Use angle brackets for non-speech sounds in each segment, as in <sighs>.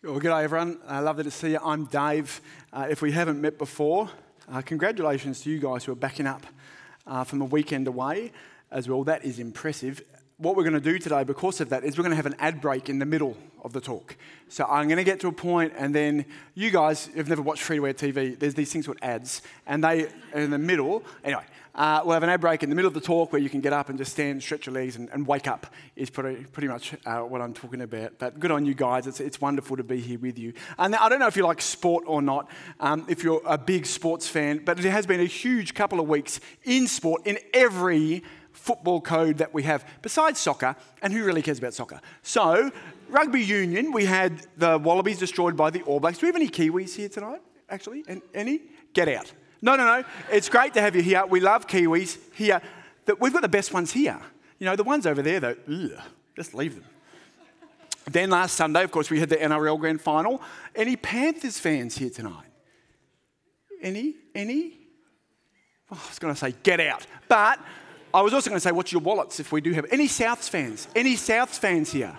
Well, g'day everyone. Uh, lovely to see you. I'm Dave. Uh, if we haven't met before, uh, congratulations to you guys who are backing up uh, from a weekend away as well. That is impressive. What we're going to do today, because of that, is we're going to have an ad break in the middle of the talk. So I'm going to get to a point, and then you guys have never watched free to air TV. There's these things called ads, and they are in the middle. Anyway, uh, we'll have an ad break in the middle of the talk where you can get up and just stand, stretch your legs, and, and wake up, is pretty, pretty much uh, what I'm talking about. But good on you guys. It's, it's wonderful to be here with you. And I don't know if you like sport or not, um, if you're a big sports fan, but it has been a huge couple of weeks in sport, in every football code that we have, besides soccer, and who really cares about soccer? So, rugby union, we had the Wallabies destroyed by the All Blacks. Do we have any Kiwis here tonight, actually? Any? Get out. No, no, no. It's great to have you here. We love Kiwis here. We've got the best ones here. You know, the ones over there, though, ugh, just leave them. Then last Sunday, of course, we had the NRL Grand Final. Any Panthers fans here tonight? Any? Any? Oh, I was going to say get out. But I was also going to say, what's your wallets if we do have any Souths fans. Any Souths fans here?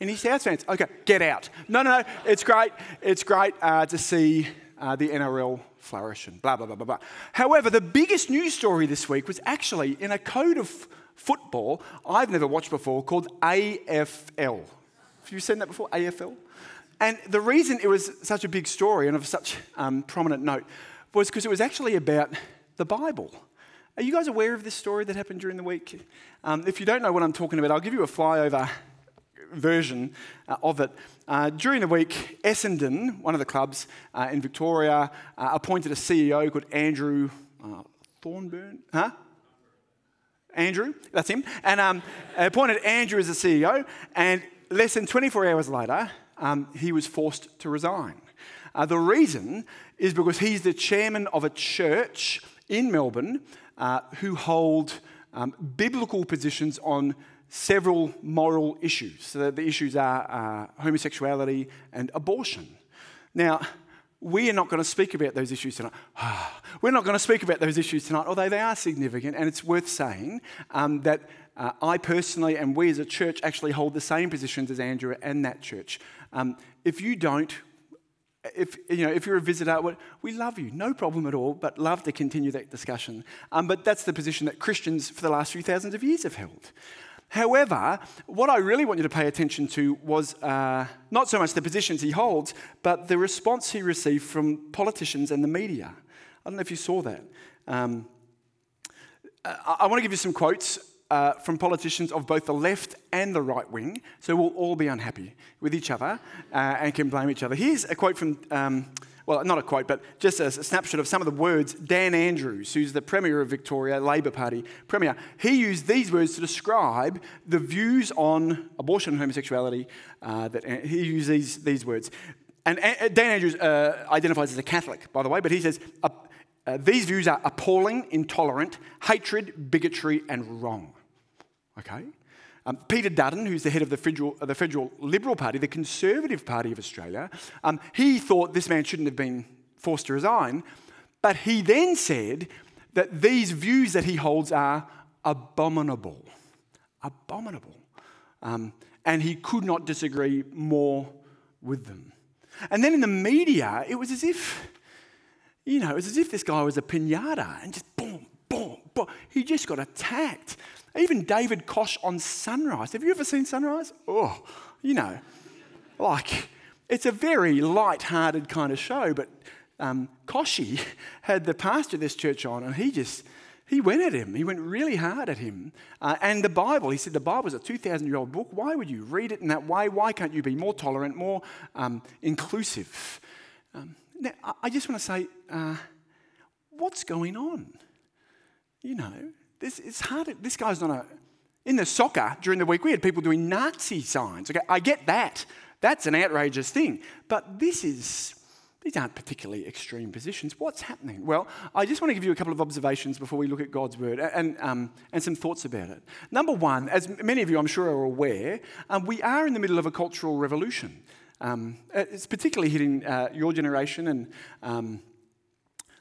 Any Souths fans? Okay, get out. No, no, no. It's great. It's great uh, to see uh, the NRL flourish and blah, blah, blah, blah, blah. However, the biggest news story this week was actually in a code of football I've never watched before called AFL. Have you seen that before? AFL? And the reason it was such a big story and of such um, prominent note was because it was actually about the Bible. Are you guys aware of this story that happened during the week? Um, if you don't know what I'm talking about, I'll give you a flyover version uh, of it. Uh, during the week, Essendon, one of the clubs uh, in Victoria, uh, appointed a CEO called Andrew uh, Thorburn. Huh? Andrew, that's him. And um, appointed Andrew as the CEO, and less than 24 hours later, um, he was forced to resign. Uh, the reason is because he's the chairman of a church in Melbourne who hold um, biblical positions on several moral issues. So the issues are uh, homosexuality and abortion. Now, we are not going to speak about those issues tonight. <sighs> We're not going to speak about those issues tonight, although they are significant, and it's worth saying um, that uh, I personally and we as a church actually hold the same positions as Andrew and that church. Um, if you don't, if, you know, if you're a visitor, we love you, no problem at all, but love to continue that discussion. Um, but that's the position that Christians for the last few thousands of years have held. However, what I really want you to pay attention to was uh, not so much the positions he holds, but the response he received from politicians and the media. I don't know if you saw that. Um, I, I want to give you some quotes uh, from politicians of both the left and the right wing, so we'll all be unhappy with each other uh, and can blame each other. Here's a quote from. Um, well, not a quote, but just a, snapshot of some of the words. Dan Andrews, who's the Premier of Victoria, Labor Party Premier, he used these words to describe the views on abortion and homosexuality. Uh, that he used these, these words. And Dan Andrews uh, identifies as a Catholic, by the way, but he says, uh, uh, these views are appalling, intolerant, hatred, bigotry, and wrong. Okay? Um, Peter Dutton, who's the head of the federal, the federal, Liberal Party, the Conservative Party of Australia, um, he thought this man shouldn't have been forced to resign. But he then said that these views that he holds are abominable. Abominable. Um, and he could not disagree more with them. And then in the media, it was as if, you know, it was as if this guy was a pinata and just boom, boom, boom. He just got attacked. Even David Koch on Sunrise. Have you ever seen Sunrise? Oh, you know, like it's a very light-hearted kind of show. But um, <laughs> had the pastor of this church on, and he just he went at him. He went really hard at him. Uh, and the Bible, he said, the Bible is a 2,000 year old book. Why would you read it in that way? Why can't you be more tolerant, more um, inclusive? Um, now, I just want to say, uh, what's going on? You know, this, it's hard. This guy's not a. In the soccer during the week, we had people doing Nazi signs. Okay, I get that. That's an outrageous thing. But this is. These aren't particularly extreme positions. What's happening? Well, I just want to give you a couple of observations before we look at God's word and, um, and some thoughts about it. Number one, as many of you I'm sure are aware, um, we are in the middle of a cultural revolution. Um, it's particularly hitting uh, your generation and um,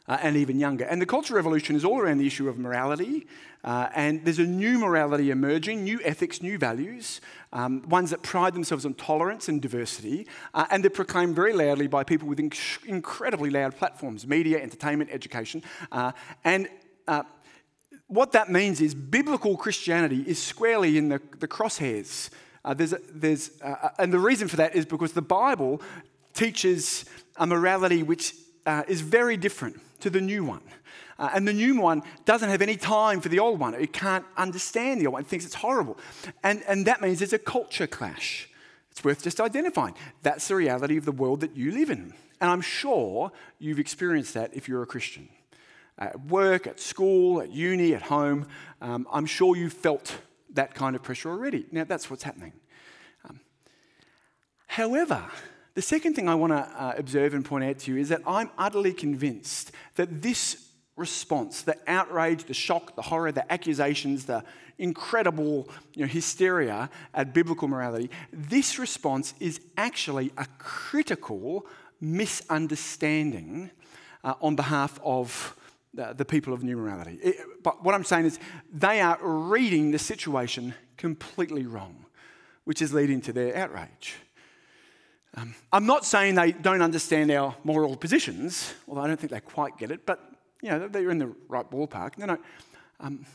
uh, and even younger. And the Cultural Revolution is all around the issue of morality. Uh, and there's a new morality emerging, new ethics, new values, um, ones that pride themselves on tolerance and diversity. Uh, and they're proclaimed very loudly by people with inc- incredibly loud platforms media, entertainment, education. Uh, and uh, what that means is biblical Christianity is squarely in the, the crosshairs. Uh, there's a, there's, and the reason for that is because the Bible teaches a morality which is very different to the new one. Uh, and the new one doesn't have any time for the old one. It can't understand the old one, it thinks it's horrible. And, and that means there's a culture clash. It's worth just identifying. That's the reality of the world that you live in. And I'm sure you've experienced that if you're a Christian. At work, at school, at uni, at home, um, I'm sure you've felt that kind of pressure already. Now, that's what's happening. Um, however, the second thing I want to uh, observe and point out to you is that I'm utterly convinced that this response, the outrage, the shock, the horror, the accusations, the incredible you know, hysteria at biblical morality, this response is actually a critical misunderstanding uh, on behalf of the, people of new morality. It, but what I'm saying is they are reading the situation completely wrong, which is leading to their outrage. Um, I'm not saying they don't understand our moral positions, although I don't think they quite get it, but you know, they're in the right ballpark. No, no. Um,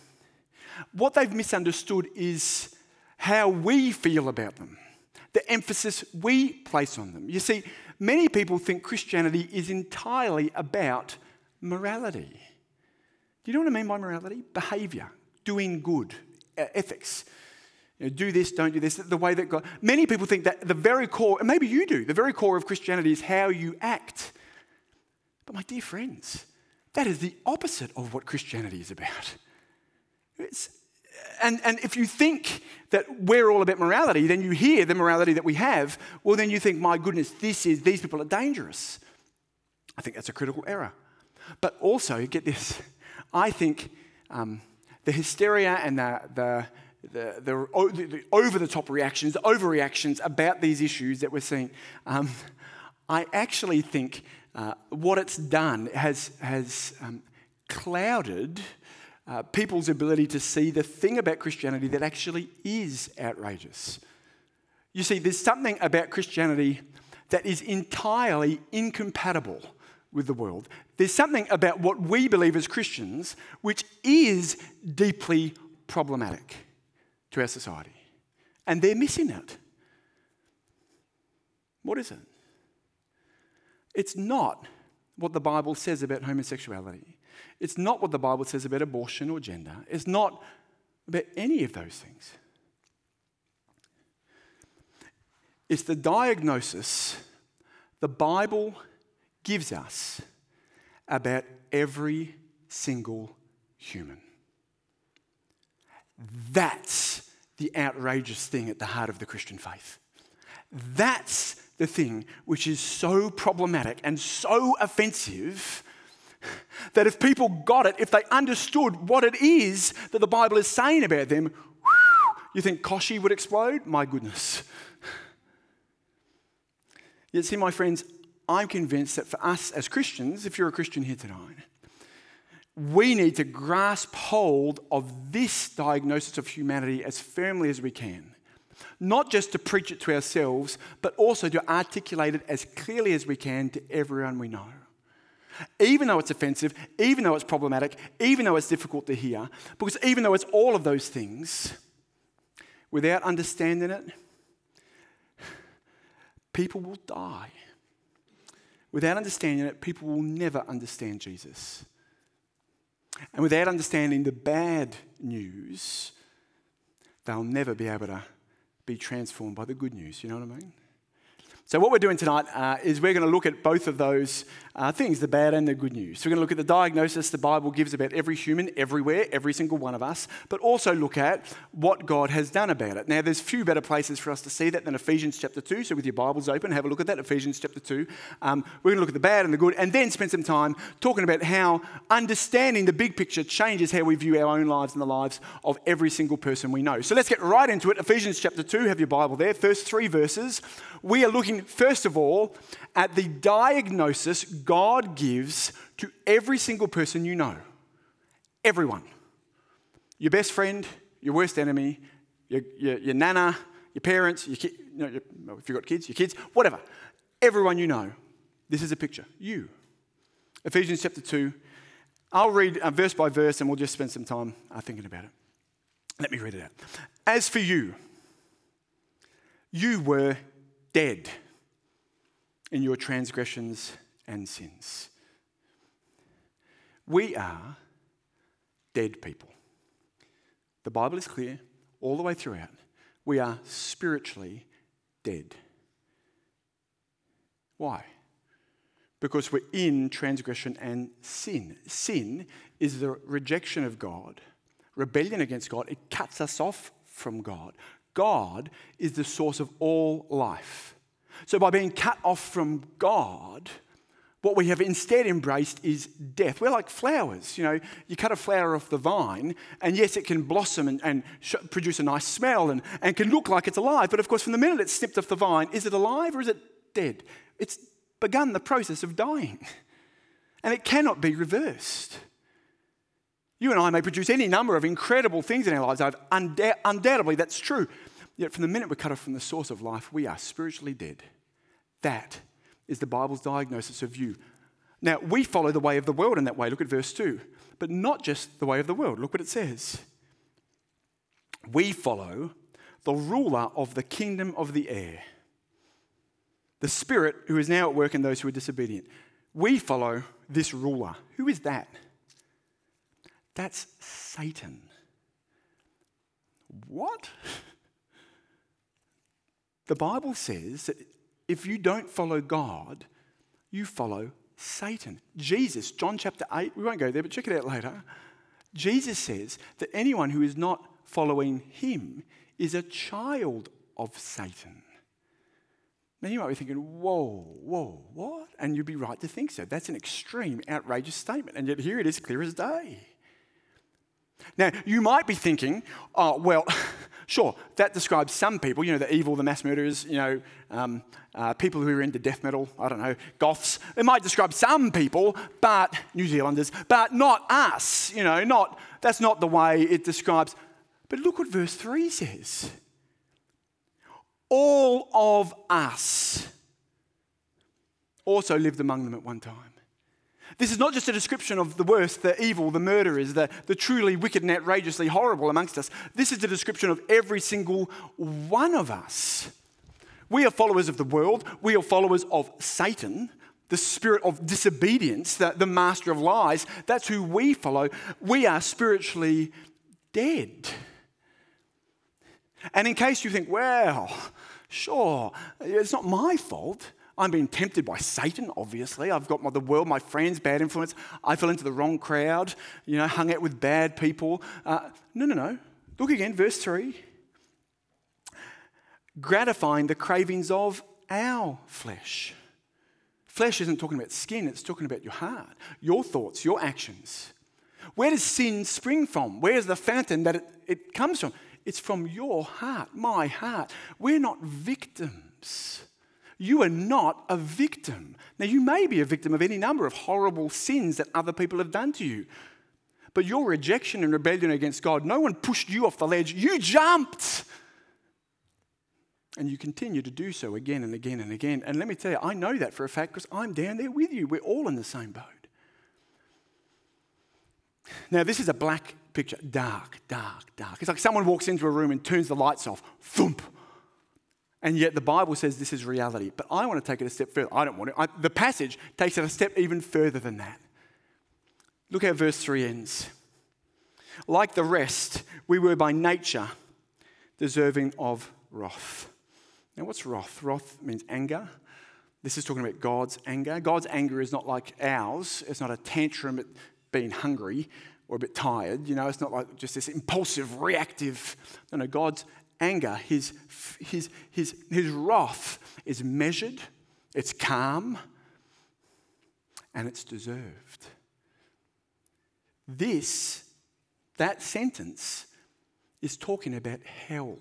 what they've misunderstood is how we feel about them, the emphasis we place on them. You see, many people think Christianity is entirely about morality. Do you know what I mean by morality? Behavior, doing good, ethics. You know, do this, don't do this, the way that God. Many people think that the very core, and maybe you do, the very core of Christianity is how you act. But my dear friends, that is the opposite of what Christianity is about. It's, and, and if you think that we're all about morality, then you hear the morality that we have, well, then you think, my goodness, this is, these people are dangerous. I think that's a critical error. But also, get this, I think um, the hysteria and the, the the, the, the over the top reactions, overreactions about these issues that we're seeing, um, I actually think uh, what it's done has, has um, clouded uh, people's ability to see the thing about Christianity that actually is outrageous. You see, there's something about Christianity that is entirely incompatible with the world. There's something about what we believe as Christians which is deeply problematic to our society. And they're missing it. What is it? It's not what the Bible says about homosexuality. It's not what the Bible says about abortion or gender. It's not about any of those things. It's the diagnosis the Bible gives us about every single human. That's the outrageous thing at the heart of the Christian faith. That's the thing which is so problematic and so offensive that if people got it, if they understood what it is that the Bible is saying about them, you think Kochie would explode? My goodness. Yet, see, my friends, I'm convinced that for us as Christians, if you're a Christian here tonight, we need to grasp hold of this diagnosis of humanity as firmly as we can. Not just to preach it to ourselves, but also to articulate it as clearly as we can to everyone we know. Even though it's offensive, even though it's problematic, even though it's difficult to hear, because even though it's all of those things, without understanding it, people will die. Without understanding it, people will never understand Jesus. And without understanding the bad news, they'll never be able to be transformed by the good news. You know what I mean? So, what we're doing tonight uh, is we're going to look at both of those uh, things, the bad and the good news. So, we're going to look at the diagnosis the Bible gives about every human, everywhere, every single one of us, but also look at what God has done about it. Now, there's few better places for us to see that than Ephesians chapter 2. So, with your Bibles open, have a look at that, Ephesians chapter 2. Um, we're going to look at the bad and the good, and then spend some time talking about how understanding the big picture changes how we view our own lives and the lives of every single person we know. So, let's get right into it. Ephesians chapter 2, have your Bible there, first three verses. We are looking first of all, at the diagnosis God gives to every single person you know. Everyone. Your best friend, your worst enemy, your, your, your nana, your parents, your ki- know, your, if you've got kids, your kids, whatever. Everyone you know. This is a picture. You. Ephesians chapter 2. I'll read uh, verse by verse and we'll just spend some time uh, thinking about it. Let me read it out. As for you, you were dead in your transgressions and sins. We are dead people. The Bible is clear all the way throughout. We are spiritually dead. Why? Because we're in transgression and sin. Sin is the rejection of God, rebellion against God. It cuts us off from God. God is the source of all life. So, by being cut off from God, what we have instead embraced is death. We're like flowers. You know, you cut a flower off the vine, and yes, it can blossom and, and sh- produce a nice smell and, and can look like it's alive. But of course, from the minute it's snipped off the vine, is it alive or is it dead? It's begun the process of dying, <laughs> and it cannot be reversed. You and I may produce any number of incredible things in our lives. Undoubtedly, that's true. Yet, from the minute we're cut off from the source of life, we are spiritually dead. That is the Bible's diagnosis of you. Now, we follow the way of the world in that way. Look at verse 2. But not just the way of the world. Look what it says. We follow the ruler of the kingdom of the air, the spirit who is now at work in those who are disobedient. We follow this ruler. Who is that? That's Satan. What? <laughs> The Bible says that if you don't follow God, you follow Satan. Jesus, John chapter 8, we won't go there, but check it out later. Jesus says that anyone who is not following him is a child of Satan. Now you might be thinking, whoa, whoa, what? And you'd be right to think so. That's an extreme, outrageous statement. And yet here it is, clear as day. Now, you might be thinking, oh, well, <laughs> sure, that describes some people, you know, the evil, the mass murderers, you know, um, uh, people who are into death metal, I don't know, goths. It might describe some people, but New Zealanders, but not us, you know, not, that's not the way it describes. But look what verse 3 says. All of us also lived among them at one time. This is not just a description of the worst, the evil, the murderers, the, the truly wicked and outrageously horrible amongst us. This is a description of every single one of us. We are followers of the world, we are followers of Satan, the spirit of disobedience, the, the master of lies. That's who we follow. We are spiritually dead. And in case you think, well, sure, it's not my fault. I'm being tempted by Satan, obviously. I've got my, the world, my friends, bad influence. I fell into the wrong crowd, you know, hung out with bad people. Uh, no, no, no. Look again, verse 3. Gratifying the cravings of our flesh. Flesh isn't talking about skin, it's talking about your heart, your thoughts, your actions. Where does sin spring from? Where's the fountain that it, it comes from? It's from your heart, my heart. We're not victims. You are not a victim. Now, you may be a victim of any number of horrible sins that other people have done to you. But your rejection and rebellion against God, no one pushed you off the ledge. You jumped. And you continue to do so again and again and again. And let me tell you, I know that for a fact because I'm down there with you. We're all in the same boat. Now, this is a black picture dark, dark, dark. It's like someone walks into a room and turns the lights off. Thump. And yet the Bible says this is reality. But I want to take it a step further. I don't want to. I, the passage takes it a step even further than that. Look how verse 3 ends. Like the rest, we were by nature deserving of wrath. Now, what's wrath? Wrath means anger. This is talking about God's anger. God's anger is not like ours, it's not a tantrum at being hungry or a bit tired. You know, it's not like just this impulsive, reactive. No, no, God's anger, his, his, his, his wrath is measured, it's calm, and it's deserved. This, that sentence, is talking about hell.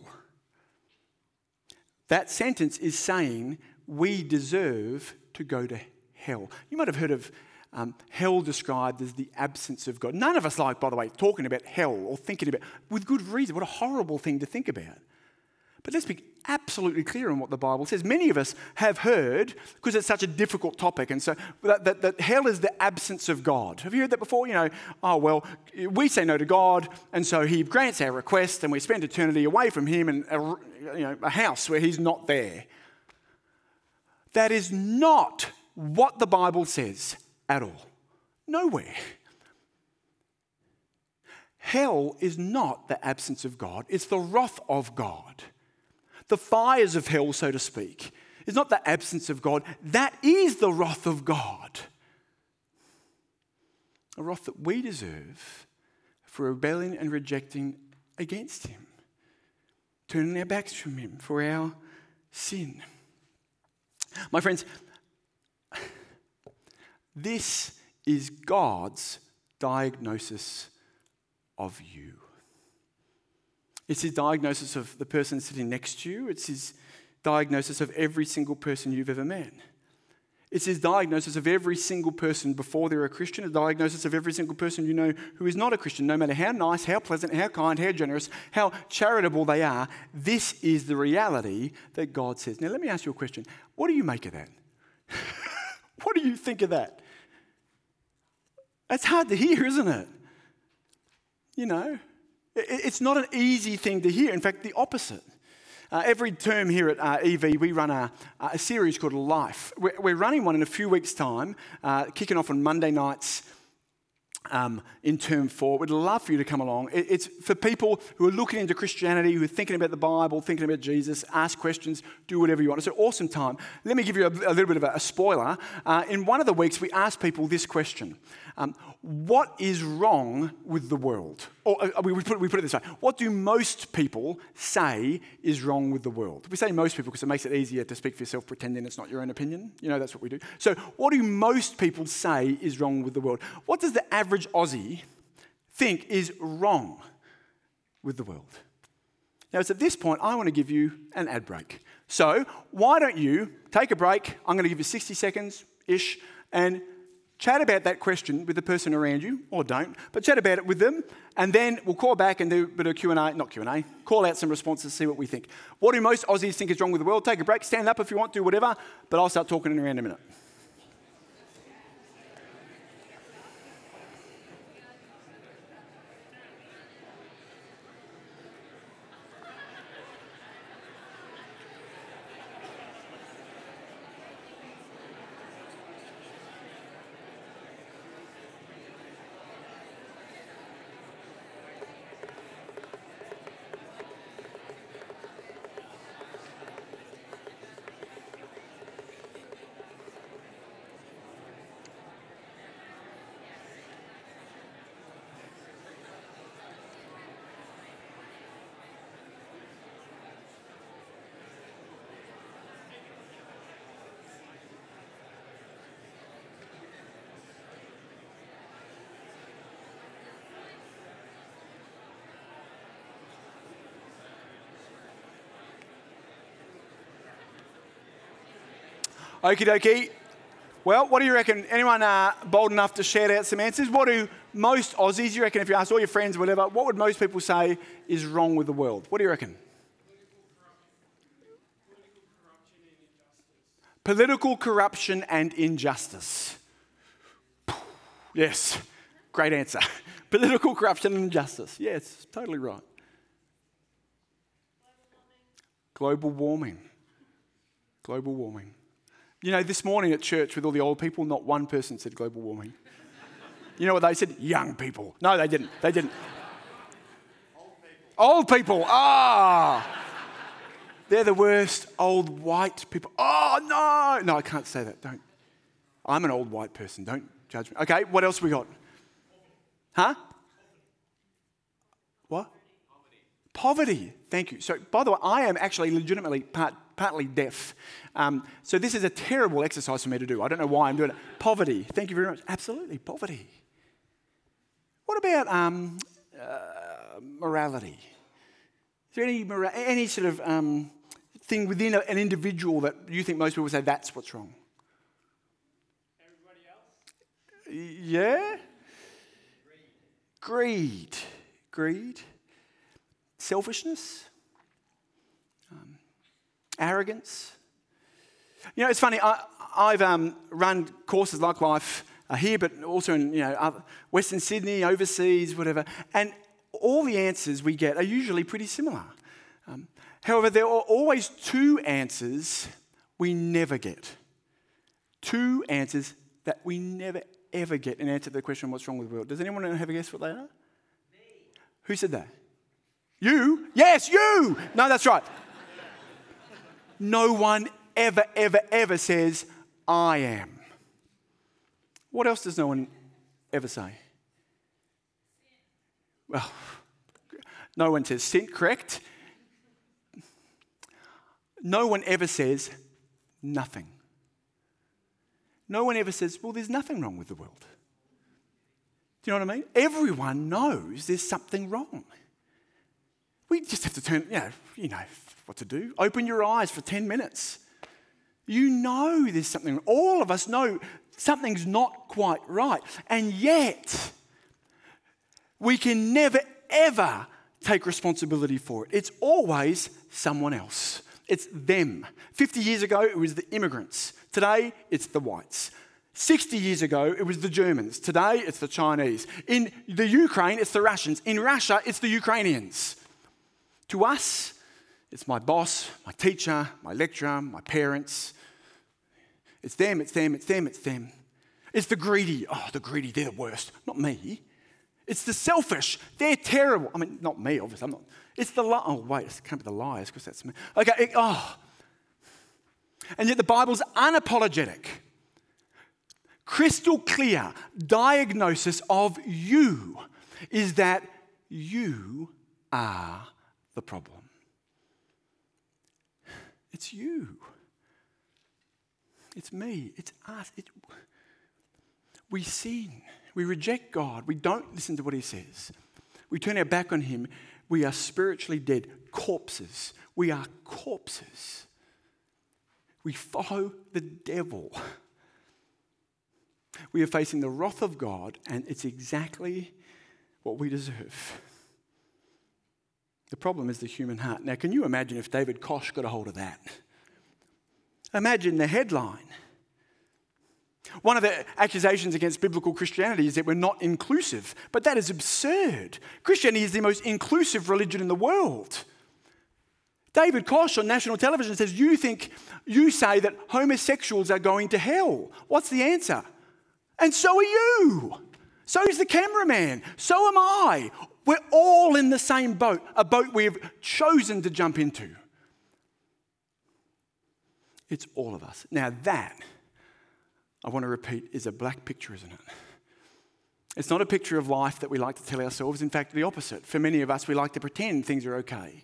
That sentence is saying we deserve to go to hell. You might have heard of um, hell described as the absence of God. None of us like, by the way, talking about hell or thinking about, with good reason, what a horrible thing to think about. But let's be absolutely clear on what the Bible says. Many of us have heard, because it's such a difficult topic, and so that, that, that, hell is the absence of God. Have you heard that before? You know, oh, well, we say no to God, and so He grants our request, and we spend eternity away from Him in a, you know, a house where He's not there. That is not what the Bible says at all. Nowhere. Hell is not the absence of God, it's the wrath of God. The fires of hell, so to speak, is not the absence of God, that is the wrath of God. A wrath that we deserve for rebelling and rejecting against Him, turning our backs from Him for our sin. My friends, this is God's diagnosis of you. It's his diagnosis of the person sitting next to you. It's his diagnosis of every single person you've ever met. It's his diagnosis of every single person before they're a Christian, a diagnosis of every single person you know who is not a Christian, no matter how nice, how pleasant, how kind, how generous, how charitable they are. This is the reality that God says. Now, let me ask you a question. What do you make of that? <laughs> what do you think of that? That's hard to hear, isn't it? You know, it's not an easy thing to hear. In fact, the opposite. Uh, every term here at uh, EV, we run a, a, series called Life. We're, we're, running one in a few weeks' time, uh, kicking off on Monday nights um, in term four. We'd love for you to come along. It's for people who are looking into Christianity, who are thinking about the Bible, thinking about Jesus, ask questions, do whatever you want. It's an awesome time. Let me give you a, a little bit of a, a spoiler. Uh, in one of the weeks, we asked people this question um, What is wrong with the world? Or uh, we, put, we put it this way What do most people say is wrong with the world? We say most people because it makes it easier to speak for yourself, pretending it's not your own opinion. You know, that's what we do. So, what do most people say is wrong with the world? What does the average Aussie think is wrong with the world? Now, it's at this point I want to give you an ad break. So, why don't you take a break? I'm going to give you 60 seconds ish and chat about that question with the person around you, or don't, but chat about it with them, and then we'll call back and do a bit of Q&A, not Q&A, call out some responses, see what we think. What do most Aussies think is wrong with the world? Take a break, stand up if you want, do whatever, but I'll start talking in around a minute. Okie dokie. Well, what do you reckon? Anyone uh, bold enough to shout out some answers? What do most Aussies, you reckon, if you ask all your friends, whatever, what would most people say is wrong with the world? What do you reckon? Political corruption and injustice. Yes, great answer. <laughs> Political corruption and injustice. Yes, totally right. Global warming. Global warming. You know, this morning at church with all the old people, not one person said global warming. You know what they said? Young people. No, they didn't. They didn't. Old people. Old people. Ah. They're the worst old white people. Oh, no. No, I can't say that. Don't. I'm an old white person. Don't judge me. Okay, what else we got? Huh? What? Poverty. Poverty. Thank you. So, by the way, I am actually legitimately part partly deaf. Um, so this is a terrible exercise for me to do. I don't know why I'm doing it. Poverty. Thank you very much. Absolutely, poverty. What about um, uh, morality? Is there any, mora- any sort of um, thing within a, an individual that you think most people say that's what's wrong? Everybody else? Yeah? Greed. Greed. Selfishness. Arrogance. You know, it's funny. I, have um, run courses like Life uh, here, but also in you know Western Sydney, overseas, whatever. And all the answers we get are usually pretty similar. Um, however, there are always two answers we never get. Two answers that we never ever get an answer to the question, what's wrong with the world? Does anyone have a guess what they are? Me. Who said that? You? Yes, you! No, that's right. No one ever, ever, ever says, I am. What else does no one ever say? Well, no one says sin, correct? No one ever says nothing. No one ever says, well, there's nothing wrong with the world. Do you know what I mean? Everyone knows there's something wrong. We just have to turn, you know, you know what to do. Open your eyes for 10 minutes. You know there's something. All of us know something's not quite right. And yet, we can never, ever take responsibility for it. It's always someone else. It's them. 50 years ago, it was the immigrants. Today, it's the whites. 60 years ago, it was the Germans. Today, it's the Chinese. In the Ukraine, it's the Russians. In Russia, it's the Ukrainians. To us, it's my boss, my teacher, my lecturer, my parents, it's them, it's them, it's them, it's them. It's the greedy. Oh, the greedy, they're the worst. Not me. It's the selfish. They're terrible. I mean, not me, obviously. I'm not. It's the li- Oh, wait, it can't be the liars because that's me. Okay, it, oh. And yet the Bible's unapologetic, crystal clear diagnosis of you is that you are the problem. It's you. It's me. It's us. It, we sin. We reject God. We don't listen to what He says. We turn our back on Him. We are spiritually dead, corpses. We are corpses. We follow the devil. We are facing the wrath of God, and it's exactly what we deserve. The problem is the human heart. Now, can you imagine if David Koch got a hold of that? Imagine the headline. One of the accusations against biblical Christianity is that we're not inclusive, but that is absurd. Christianity is the most inclusive religion in the world. David Koch on national television says, You think, you say that homosexuals are going to hell. What's the answer? And so are you. So is the cameraman. So am I. We're all in the same boat, a boat we've chosen to jump into. It's all of us. Now, that, I want to repeat, is a black picture, isn't it? It's not a picture of life that we like to tell ourselves. In fact, the opposite. For many of us, we like to pretend things are okay.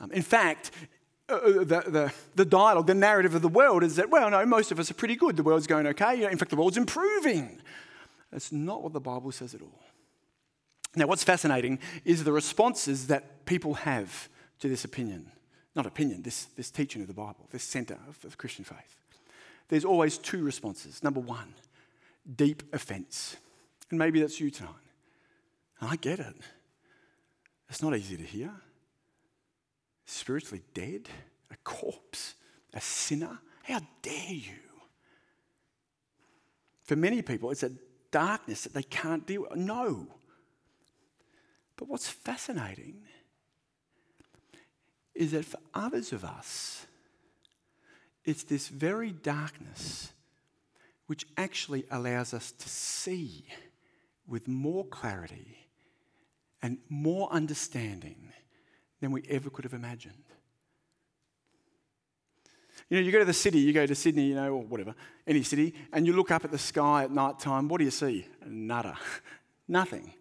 Um, in fact, uh, uh, the, the, the, dialogue, the narrative of the world is that, well, no, most of us are pretty good. The world's going okay. In fact, the world's improving. That's not what the Bible says at all. Now, what's fascinating is the responses that people have to this opinion not opinion, this, this teaching of the Bible, this center of the Christian faith. There's always two responses. Number one, deep offense. And maybe that's you tonight. And I get it. It's not easy to hear. Spiritually dead, a corpse, a sinner. How dare you? For many people, it's a darkness that they can't deal with. No. But what's fascinating is that for others of us, it's this very darkness which actually allows us to see with more clarity and more understanding than we ever could have imagined. You know, you go to the city, you go to Sydney, you know, or whatever, any city, and you look up at the sky at night time, what do you see? Nada. <laughs> Nothing.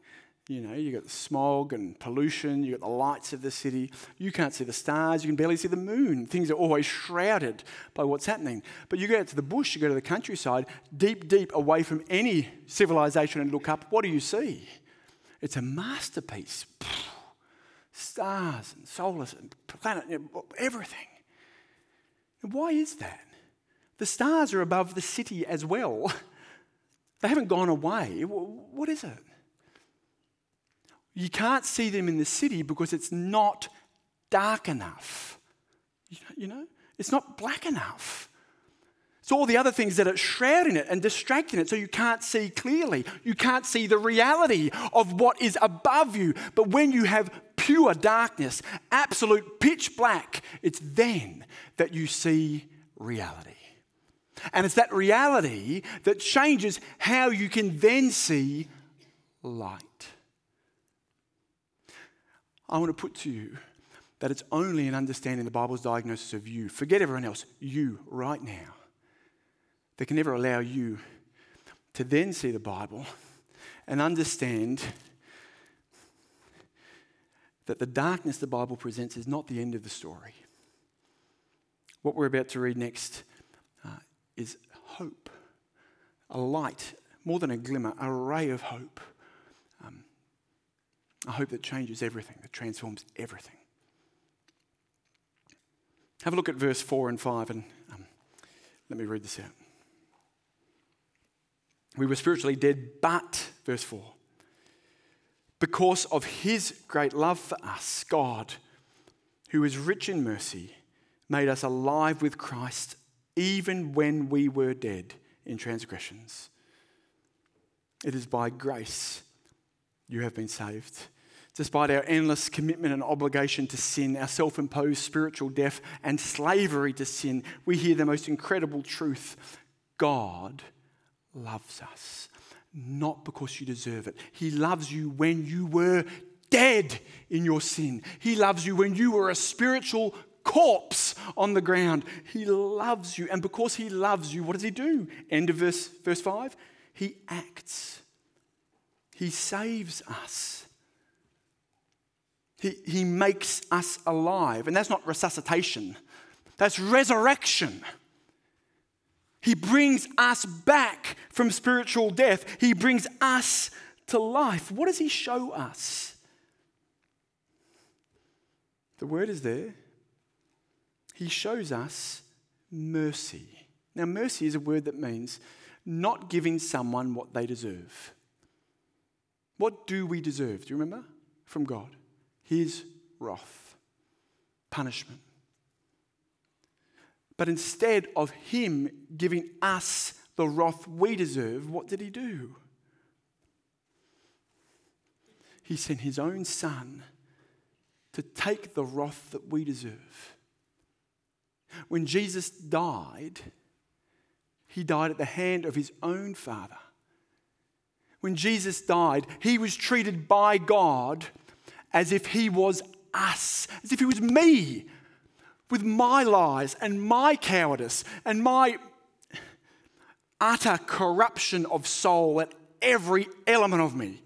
You know, you got the smog and pollution, you got the lights of the city. You can't see the stars, you can barely see the moon. Things are always shrouded by what's happening. But you go out to the bush, you go to the countryside, deep, deep away from any civilization and look up, what do you see? It's a masterpiece. Stars and solar and planet, everything. Why is that? The stars are above the city as well. <laughs> They haven't gone away. What is it? You can't see them in the city because it's not dark enough. You know, it's not black enough. It's all the other things that are shrouding it and distracting it so you can't see clearly. You can't see the reality of what is above you. But when you have pure darkness, absolute pitch black, it's then that you see reality. And it's that reality that changes how you can then see light. I want to put to you that it's only in understanding the Bible's diagnosis of you, forget everyone else, you right now, that can ever allow you to then see the Bible and understand that the darkness the Bible presents is not the end of the story. What we're about to read next uh, is hope, a light, more than a glimmer, a ray of hope. A hope that changes everything, that transforms everything. Have a look at verse 4 and 5, and um, let me read this out. We were spiritually dead, but, verse 4, because of his great love for us, God, who is rich in mercy, made us alive with Christ even when we were dead in transgressions. It is by grace you have been saved. Despite our endless commitment and obligation to sin, our self imposed spiritual death, and slavery to sin, we hear the most incredible truth God loves us, not because you deserve it. He loves you when you were dead in your sin. He loves you when you were a spiritual corpse on the ground. He loves you. And because He loves you, what does He do? End of verse, verse 5. He acts, He saves us. He, he makes us alive. And that's not resuscitation, that's resurrection. He brings us back from spiritual death. He brings us to life. What does he show us? The word is there he shows us mercy. Now, mercy is a word that means not giving someone what they deserve. What do we deserve? Do you remember? From God. His wrath, punishment. But instead of Him giving us the wrath we deserve, what did He do? He sent His own Son to take the wrath that we deserve when Jesus died, he died at the hand of his own Father. When Jesus died, he was treated by God as if he was us, as if he was me, with my lies and my cowardice and my utter corruption of soul at every element of me.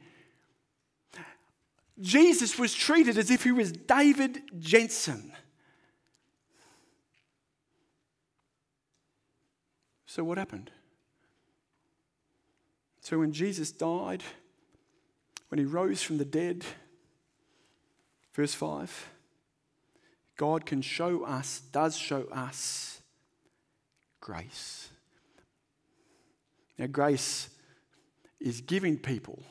Jesus was treated as if he was David Jensen So, what happened? So, when Jesus died, when he rose from the dead, verse 5, God can show us, does show us grace. Now, grace is giving people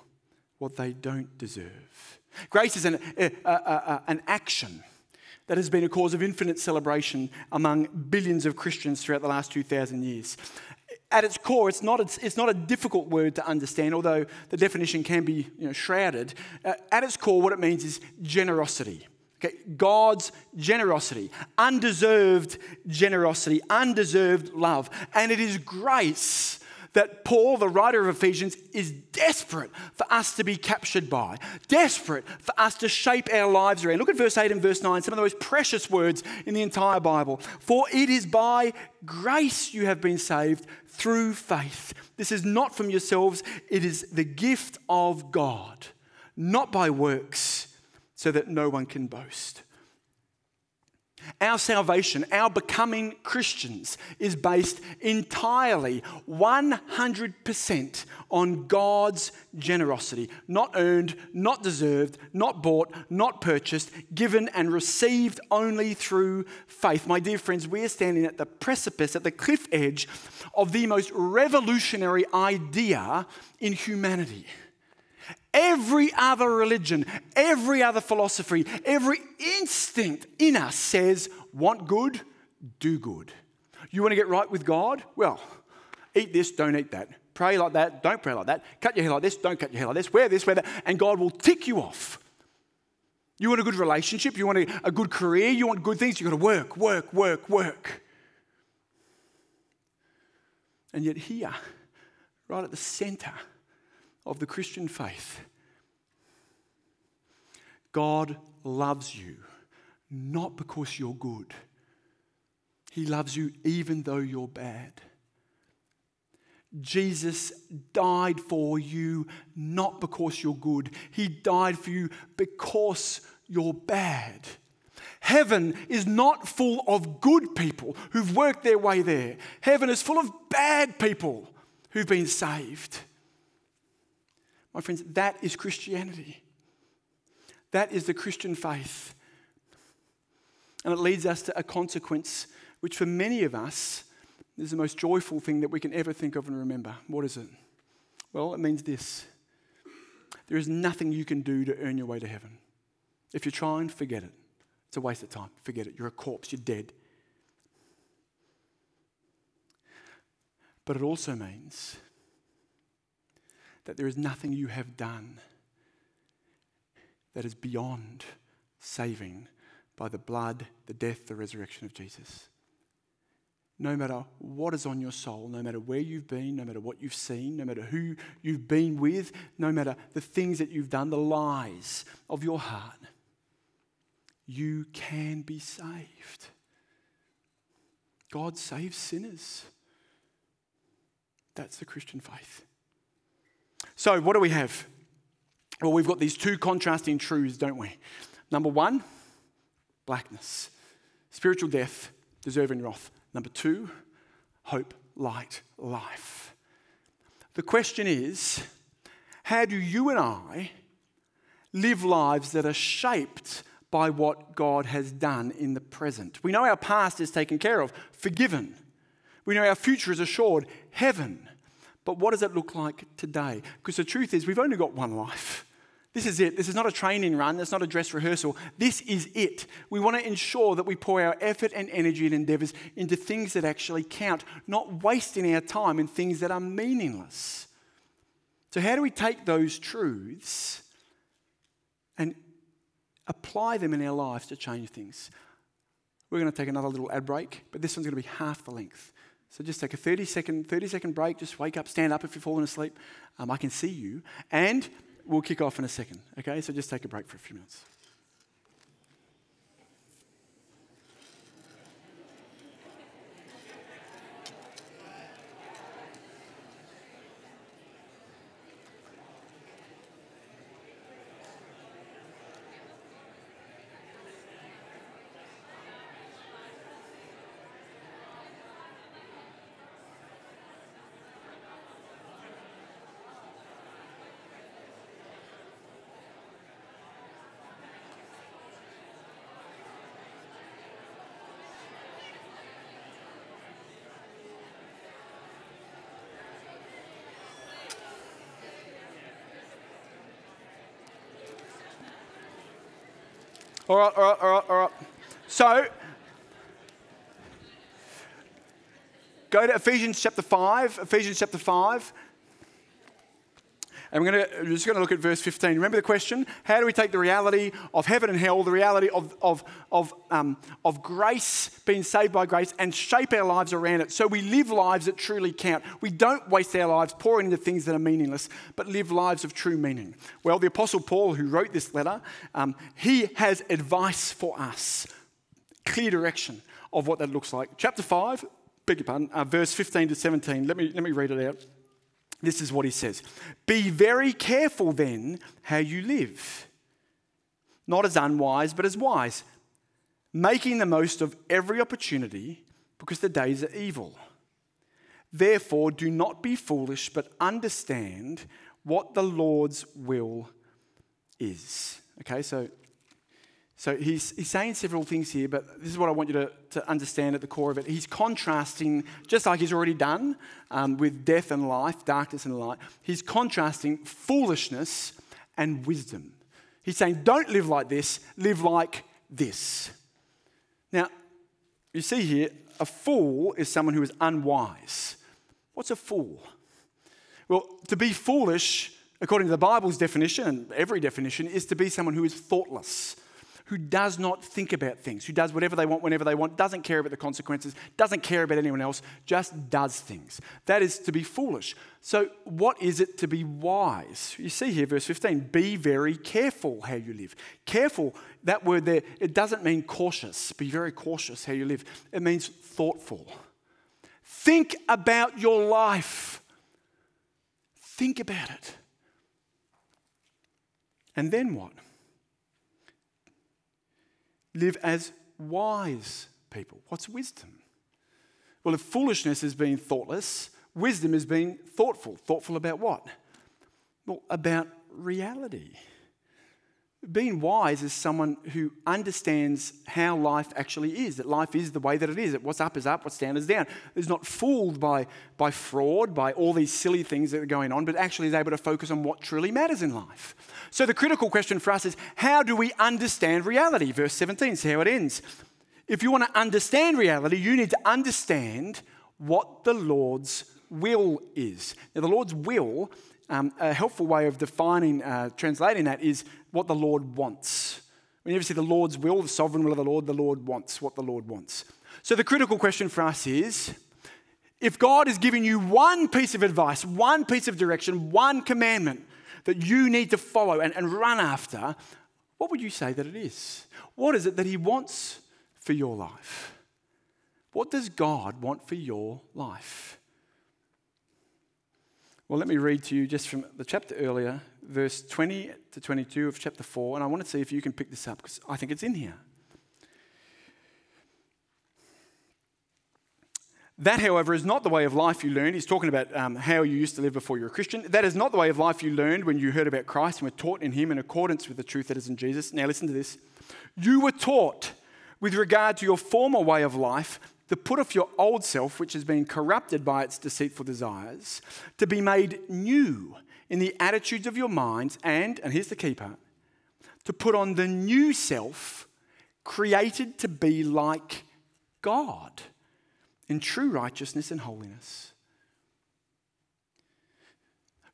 what they don't deserve. Grace is an, a, a, a, an action that has been a cause of infinite celebration among billions of Christians throughout the last 2,000 years. At its core, it's not, it's, it's not a difficult word to understand, although the definition can be you know, shrouded. Uh, at its core, what it means is generosity. Okay? God's generosity, undeserved generosity, undeserved love. And it is grace that Paul, the writer of Ephesians, is desperate for us to be captured by, desperate for us to shape our lives around. Look at verse 8 and verse 9, some of the most precious words in the entire Bible. For it is by grace you have been saved through faith. This is not from yourselves, it is the gift of God, not by works, so that no one can boast. Our salvation, our becoming Christians, is based entirely 100% on God's generosity. Not earned, not deserved, not bought, not purchased, given and received only through faith. My dear friends, we are standing at the precipice, at the cliff edge of the most revolutionary idea in humanity. Every other religion, every other philosophy, every instinct in us says, want good, do good. You want to get right with God? Well, eat this, don't eat that. Pray like that, don't pray like that. Cut your hair like this, don't cut your hair like this. Wear this, wear that. And God will tick you off. You want a good relationship, you want a, a good career, you want good things, you've got to work, work, work, work. And yet, here, right at the center, of the Christian faith. God loves you not because you're good, He loves you even though you're bad. Jesus died for you not because you're good, He died for you because you're bad. Heaven is not full of good people who've worked their way there. Heaven is full of bad people who've been saved. My friends, that is Christianity. That is the Christian faith. And it leads us to a consequence which, for many of us, is the most joyful thing that we can ever think of and remember. What is it? Well, it means this there is nothing you can do to earn your way to heaven. If you're trying, forget it. It's a waste of time. Forget it. You're a corpse, you're dead. But it also means that there is nothing you have done that is beyond saving by the blood, the death, the resurrection of Jesus. No matter what is on your soul, no matter where you've been, no matter what you've seen, no matter who you've been with, no matter the things that you've done, the lies of your heart, you can be saved. God saves sinners. That's the Christian faith. So, what do we have? Well, we've got these two contrasting truths, don't we? Number one, blackness, spiritual death, deserving wrath. Number two, hope, light, life. The question is how do you and I live lives that are shaped by what God has done in the present? We know our past is taken care of, forgiven. We know our future is assured, heaven. But what does it look like today? Because the truth is, we've only got one life. This is it. This is not a training run. That's not a dress rehearsal. This is it. We want to ensure that we pour our effort and energy and endeavors into things that actually count, not wasting our time in things that are meaningless. So, how do we take those truths and apply them in our lives to change things? We're going to take another little ad break, but this one's going to be half the length. So just take a 30 second, 30 second break. Just wake up, stand up if you're falling asleep. Um, I can see you. And we'll kick off in a second. Okay? So just take a break for a few minutes. All right, all right, all right, all right. So, go to Ephesians chapter 5. Ephesians chapter 5. And we're, gonna, we're just going to look at verse 15. Remember the question? How do we take the reality of heaven and hell, the reality of, of, of, um, of grace, being saved by grace, and shape our lives around it so we live lives that truly count? We don't waste our lives pouring into things that are meaningless, but live lives of true meaning. Well, the Apostle Paul, who wrote this letter, um, he has advice for us, clear direction of what that looks like. Chapter 5, beg your pardon, uh, verse 15 to 17. Let me, let me read it out. This is what he says Be very careful then how you live, not as unwise, but as wise, making the most of every opportunity because the days are evil. Therefore, do not be foolish, but understand what the Lord's will is. Okay, so, so he's, he's saying several things here, but this is what I want you to, to understand at the core of it. He's contrasting, just like he's already done um, with death and life, darkness and light, he's contrasting foolishness and wisdom. He's saying, don't live like this, live like this. Now, you see here, a fool is someone who is unwise. What's a fool? Well, to be foolish, according to the Bible's definition and every definition, is to be someone who is thoughtless, who does not think about things, who does whatever they want whenever they want, doesn't care about the consequences, doesn't care about anyone else, just does things. That is to be foolish. So, what is it to be wise? You see here, verse 15 be very careful how you live. Careful, that word there, it doesn't mean cautious. Be very cautious how you live, it means thoughtful. Think about your life. Think about it. And then what? Live as wise people. What's wisdom? Well, if foolishness is being thoughtless, wisdom is being thoughtful. Thoughtful about what? Well, about reality. Being wise is someone who understands how life actually is, that life is the way that it is, that what's up is up, what's down is down. Is not fooled by, by fraud, by all these silly things that are going on, but actually is able to focus on what truly matters in life. So the critical question for us is how do we understand reality? Verse 17, see how it ends. If you want to understand reality, you need to understand what the Lord's will is. Now, the Lord's will um, a helpful way of defining, uh, translating that is what the Lord wants. When you ever see the Lord's will, the sovereign will of the Lord, the Lord wants what the Lord wants. So the critical question for us is if God is giving you one piece of advice, one piece of direction, one commandment that you need to follow and, and run after, what would you say that it is? What is it that He wants for your life? What does God want for your life? Well, let me read to you just from the chapter earlier, verse 20 to 22 of chapter 4, and I want to see if you can pick this up because I think it's in here. That, however, is not the way of life you learned. He's talking about um, how you used to live before you were a Christian. That is not the way of life you learned when you heard about Christ and were taught in Him in accordance with the truth that is in Jesus. Now, listen to this. You were taught with regard to your former way of life to put off your old self, which has been corrupted by its deceitful desires, to be made new in the attitudes of your minds, and, and here's the key part, to put on the new self, created to be like God in true righteousness and holiness.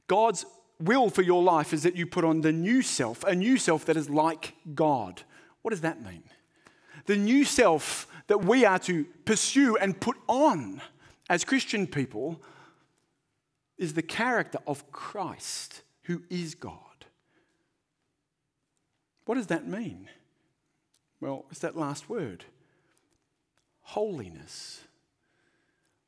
God's will for your life is that you put on the new self, a new self that is like God. What does that mean? The new self that we are to pursue and put on as Christian people is the character of Christ, who is God. What does that mean? Well, it's that last word holiness.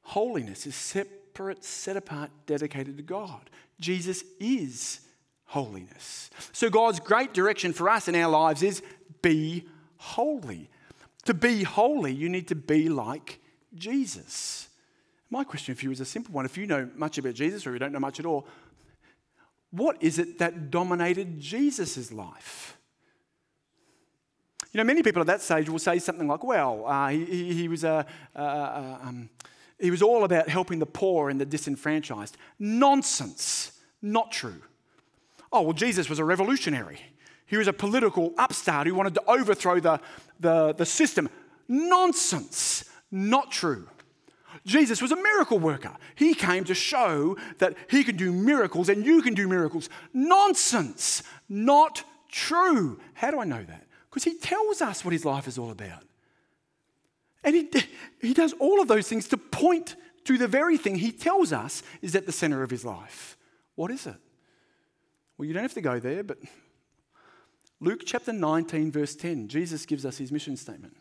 Holiness is separate, set apart, dedicated to God. Jesus is holiness. So, God's great direction for us in our lives is be holy. To be holy, you need to be like Jesus. My question for you is a simple one. If you know much about Jesus or you don't know much at all, what is it that dominated Jesus' life? You know, many people at that stage will say something like, well, uh, he, he, was a, uh, uh, um, he was all about helping the poor and the disenfranchised. Nonsense. Not true. Oh, well, Jesus was a revolutionary. He was a political upstart who wanted to overthrow the, the, the system. Nonsense. Not true. Jesus was a miracle worker. He came to show that he can do miracles and you can do miracles. Nonsense. Not true. How do I know that? Because he tells us what his life is all about. And he, he does all of those things to point to the very thing he tells us is at the center of his life. What is it? Well, you don't have to go there, but Luke chapter 19, verse 10, Jesus gives us his mission statement.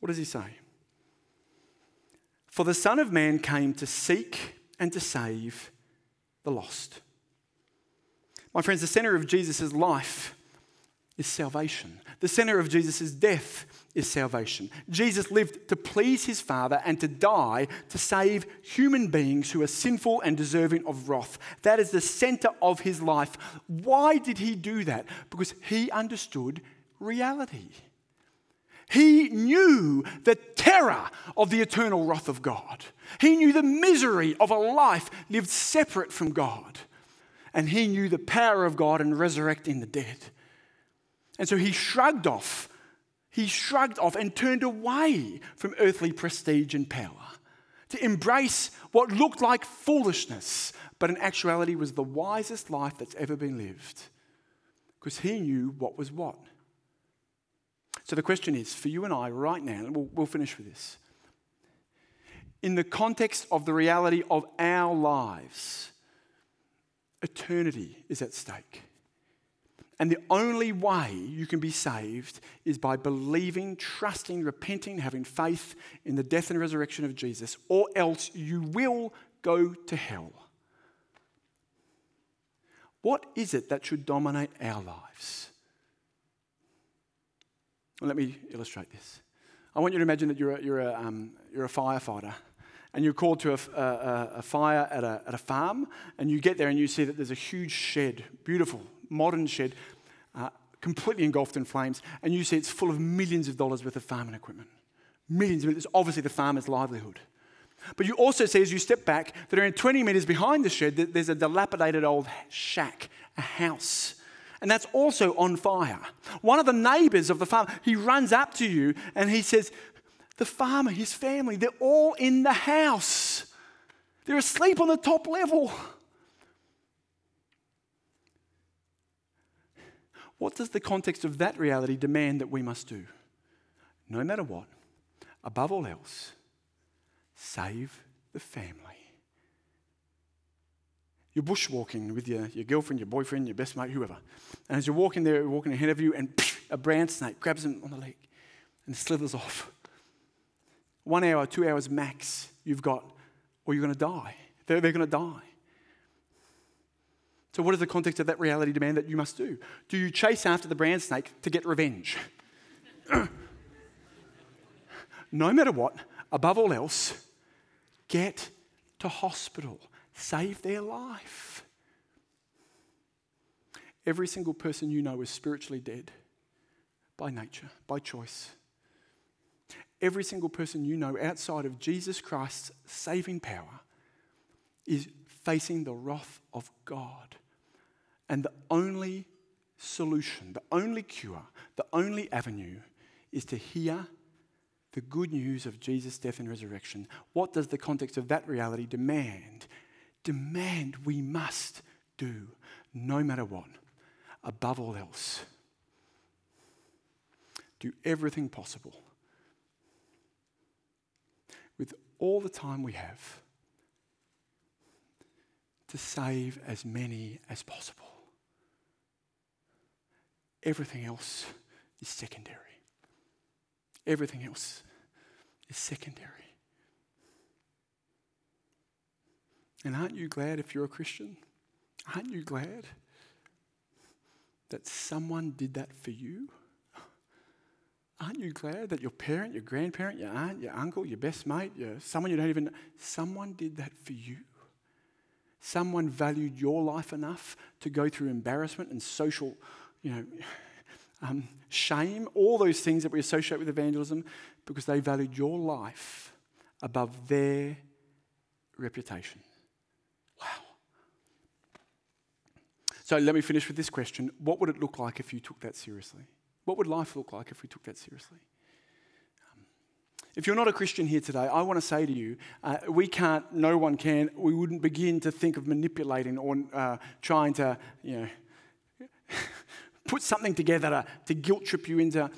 What does he say? For the Son of Man came to seek and to save the lost. My friends, the center of Jesus' life is salvation. The center of Jesus' death is salvation. Jesus lived to please his Father and to die to save human beings who are sinful and deserving of wrath. That is the center of his life. Why did he do that? Because he understood reality. He knew the terror of the eternal wrath of God. He knew the misery of a life lived separate from God. And he knew the power of God in resurrecting the dead. And so he shrugged off, he shrugged off and turned away from earthly prestige and power to embrace what looked like foolishness, but in actuality was the wisest life that's ever been lived. Because he knew what was what. So the question is for you and I right now, and we'll, we'll finish with this. In the context of the reality of our lives, eternity is at stake. And the only way you can be saved is by believing, trusting, repenting, having faith in the death and resurrection of Jesus, or else you will go to hell. What is it that should dominate our lives? Well, let me illustrate this. I want you to imagine that you're a, you're a, um, you're a firefighter and you're called to a, a, a fire at a, at a farm, and you get there and you see that there's a huge shed, beautiful, modern shed, completely engulfed in flames, and you see it's full of millions of dollars worth of farming equipment. Millions, of it's obviously the farmer's livelihood. But you also see as you step back that around 20 metres behind the shed, there's a dilapidated old shack, a house. And that's also on fire. One of the neighbours of the farm, he runs up to you and he says, The farmer, his family, they're all in the house. They're asleep on the top level. What does the context of that reality demand that we must do? No matter what, above all else, save the family. You're bushwalking with your, your girlfriend, your boyfriend, your best mate, whoever. And as you're walking there, walking ahead of you, and a brown snake grabs him on the leg and slithers off. One hour, two hours max, you've got, or you're going to die. They're, they're going to die. So, what is the context of that reality demand that you must do? Do you chase after the brand snake to get revenge? <clears throat> no matter what, above all else, get to hospital, save their life. Every single person you know is spiritually dead by nature, by choice. Every single person you know outside of Jesus Christ's saving power is facing the wrath of God. And the only solution, the only cure, the only avenue is to hear the good news of Jesus' death and resurrection. What does the context of that reality demand? Demand we must do, no matter what, above all else. Do everything possible with all the time we have to save as many as possible. Everything else is secondary. Everything else is secondary. And aren't you glad if you're a Christian? Aren't you glad that someone did that for you? Aren't you glad that your parent, your grandparent, your aunt, your uncle, your best mate, your, someone you don't even know, someone did that for you? Someone valued your life enough to go through embarrassment and social you know, <sighs> um, shame, all those things that we associate with evangelism, because they valued your life above their reputation. Wow. So let me finish with this question What would it look like if you took that seriously? What would life look like if we took that seriously? Um, if you're not a Christian here today, I want to say to you, uh, we can't, no one can, we wouldn't begin to think of manipulating or uh, trying to, you know, <laughs> put something together to, to guilt trip you into.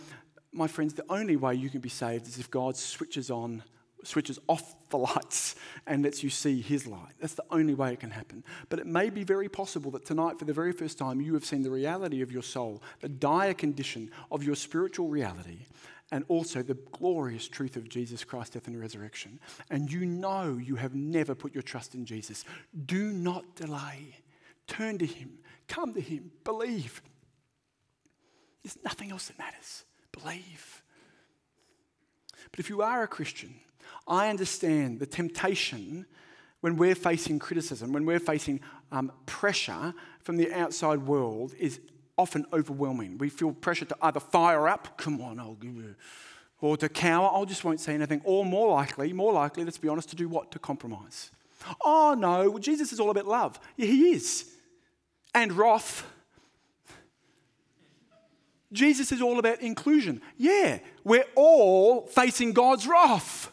My friends, the only way you can be saved is if God switches on, switches off the lights and lets you see His light. That's the only way it can happen. But it may be very possible that tonight, for the very first time, you have seen the reality of your soul, the dire condition of your spiritual reality, and also the glorious truth of Jesus Christ, death and resurrection. And you know you have never put your trust in Jesus. Do not delay. Turn to Him, come to Him, believe. There's nothing else that matters. Believe. But if you are a Christian, I understand the temptation when we're facing criticism, when we're facing um, pressure from the outside world, is often overwhelming. We feel pressure to either fire up, come on, I'll give you, or to cower, I just won't say anything, or more likely, more likely, let's be honest, to do what? To compromise. Oh no, well, Jesus is all about love. Yeah, he is. And wrath. Jesus is all about inclusion. Yeah, we're all facing God's wrath.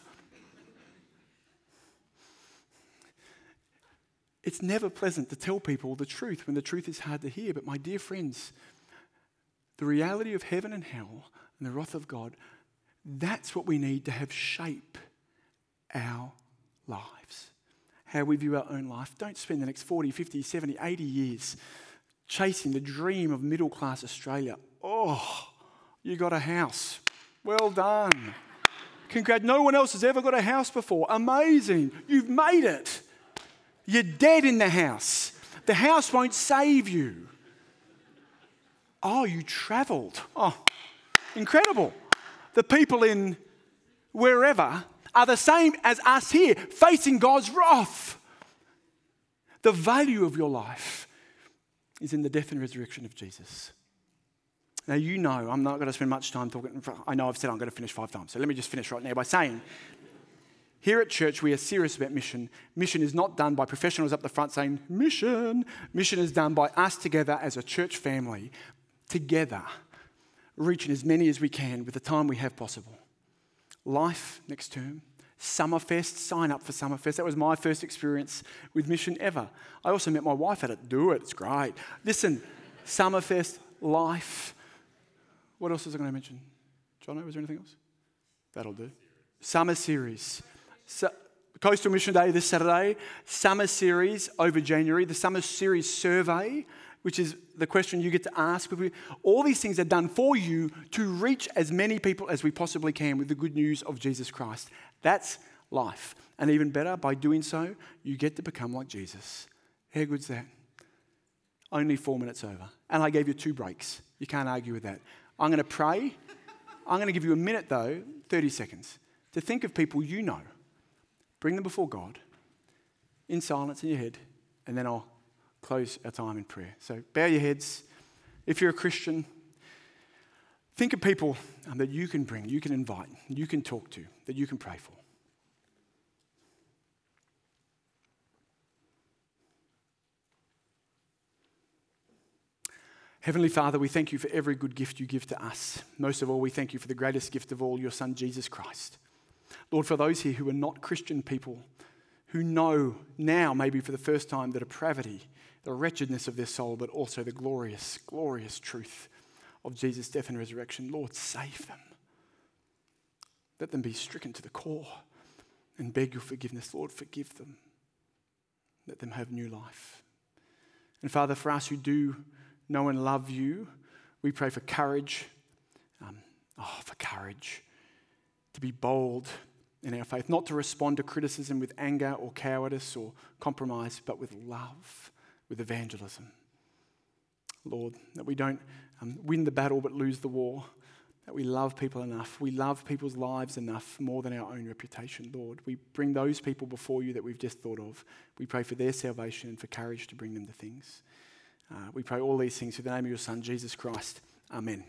It's never pleasant to tell people the truth when the truth is hard to hear. But, my dear friends, the reality of heaven and hell and the wrath of God, that's what we need to have shape our lives. How we view our own life. Don't spend the next 40, 50, 70, 80 years chasing the dream of middle class Australia. Oh, you got a house. Well done. Congrats. No one else has ever got a house before. Amazing. You've made it. You're dead in the house. The house won't save you. Oh, you traveled. Oh, incredible. The people in wherever are the same as us here, facing God's wrath. The value of your life is in the death and resurrection of Jesus. Now, you know, I'm not going to spend much time talking. I know I've said I'm going to finish five times, so let me just finish right now by saying here at church, we are serious about mission. Mission is not done by professionals up the front saying, mission. Mission is done by us together as a church family, together, reaching as many as we can with the time we have possible. Life next term, Summerfest, sign up for Summerfest. That was my first experience with mission ever. I also met my wife at it. Do it, it's great. Listen, Summerfest, life. What else is I going to mention? John, was there anything else? That'll do. Summer series. So, Coastal Mission Day this Saturday, summer series over January, the summer series survey, which is the question you get to ask. All these things are done for you to reach as many people as we possibly can with the good news of Jesus Christ. That's life. And even better, by doing so, you get to become like Jesus. How good's that? Only four minutes over. And I gave you two breaks. You can't argue with that. I'm going to pray. I'm going to give you a minute, though, 30 seconds, to think of people you know Bring them before God in silence in your head, and then I'll close our time in prayer. So bow your heads. If you're a Christian, think of people um, that you can bring, you can invite, you can talk to, that you can pray for. Heavenly Father, we thank you for every good gift you give to us. Most of all, we thank you for the greatest gift of all, your Son, Jesus Christ. Lord, for those here who are not Christian people, who know now, maybe for the first time, the depravity, the wretchedness of their soul, but also the glorious, glorious truth of Jesus' death and resurrection, Lord, save them. Let them be stricken to the core and beg your forgiveness. Lord, forgive them. Let them have new life. And Father, for us who do know and love you, we pray for courage. Um, oh, for courage to be bold in our faith, not to respond to criticism with anger or cowardice or compromise, but with love, with evangelism. Lord, that we don't um, win the battle but lose the war, that we love people enough, we love people's lives enough more than our own reputation, Lord. We bring those people before you that we've just thought of. We pray for their salvation and for courage to bring them to things. Uh, we pray all these things in the name of your Son, Jesus Christ. Amen.